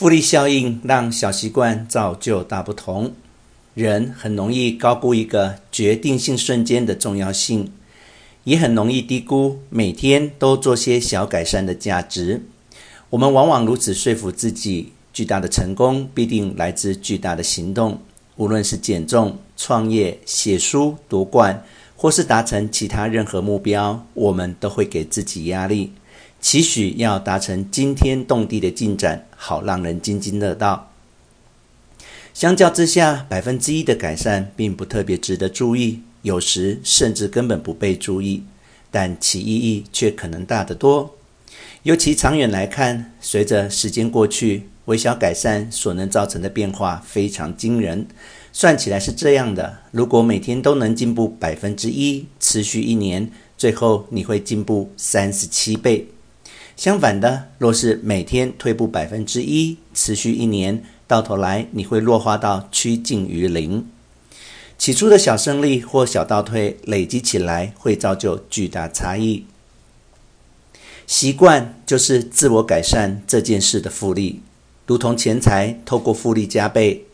复利效应让小习惯造就大不同。人很容易高估一个决定性瞬间的重要性，也很容易低估每天都做些小改善的价值。我们往往如此说服自己：巨大的成功必定来自巨大的行动。无论是减重、创业、写书、夺冠，或是达成其他任何目标，我们都会给自己压力，期许要达成惊天动地的进展，好让人津津乐道。相较之下，百分之一的改善并不特别值得注意，有时甚至根本不被注意，但其意义却可能大得多。尤其长远来看，随着时间过去，微小改善所能造成的变化非常惊人。算起来是这样的：如果每天都能进步百分之一，持续一年，最后你会进步三十七倍。相反的，若是每天退步百分之一，持续一年，到头来你会弱化到趋近于零。起初的小胜利或小倒退，累积起来会造就巨大差异。习惯就是自我改善这件事的复利。如同钱财透过复利加倍，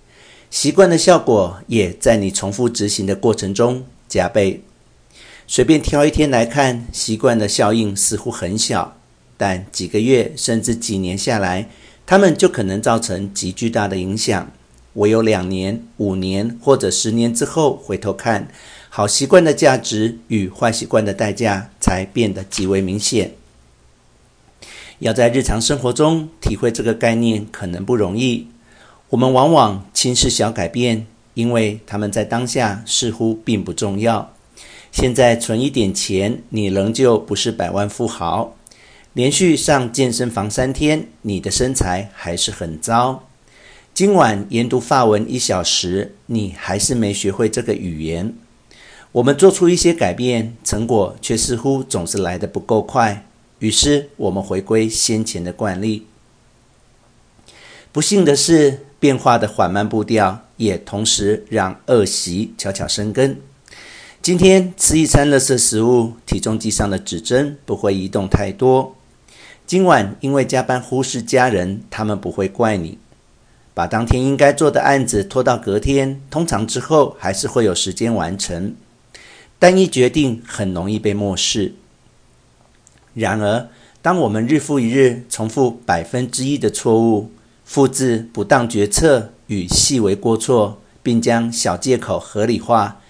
习惯的效果也在你重复执行的过程中加倍。随便挑一天来看，习惯的效应似乎很小，但几个月甚至几年下来，它们就可能造成极巨大的影响。唯有两年、五年或者十年之后回头看，好习惯的价值与坏习惯的代价才变得极为明显。要在日常生活中体会这个概念可能不容易。我们往往轻视小改变，因为他们在当下似乎并不重要。现在存一点钱，你仍旧不是百万富豪。连续上健身房三天，你的身材还是很糟。今晚研读法文一小时，你还是没学会这个语言。我们做出一些改变，成果却似乎总是来得不够快。于是，我们回归先前的惯例。不幸的是，变化的缓慢步调也同时让恶习悄悄生根。今天吃一餐垃圾食物，体重计上的指针不会移动太多。今晚因为加班忽视家人，他们不会怪你。把当天应该做的案子拖到隔天，通常之后还是会有时间完成。单一决定很容易被漠视。然而，当我们日复一日重复百分之一的错误，复制不当决策与细微过错，并将小借口合理化，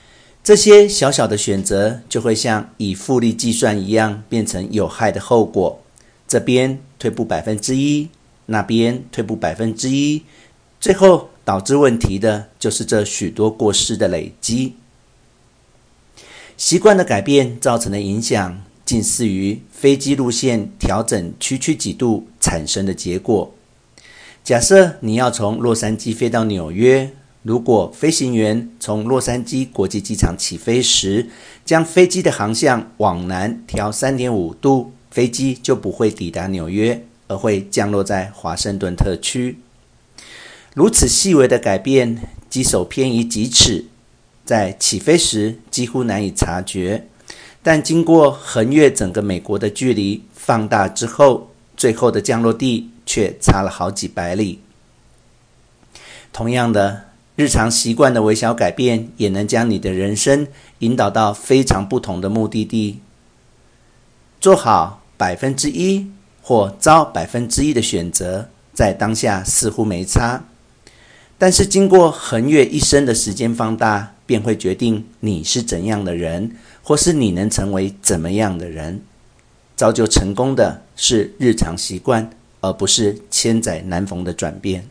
这些小小的选择就会像以复利计算一样，变成有害的后果。这边退步百分之一，那边退步百分之一，最后导致问题的就是这许多过失的累积。习惯的改变造成的影响，近似于飞机路线调整区区几度产生的结果。假设你要从洛杉矶飞到纽约，如果飞行员从洛杉矶国际机场起飞时，将飞机的航向往南调三点五度，飞机就不会抵达纽约，而会降落在华盛顿特区。如此细微的改变，机首偏移几尺，在起飞时几乎难以察觉。但经过横越整个美国的距离放大之后，最后的降落地却差了好几百里。同样的，日常习惯的微小改变，也能将你的人生引导到非常不同的目的地。做好百分之一或遭百分之一的选择，在当下似乎没差，但是经过横越一生的时间放大，便会决定你是怎样的人。或是你能成为怎么样的人？造就成功的是日常习惯，而不是千载难逢的转变。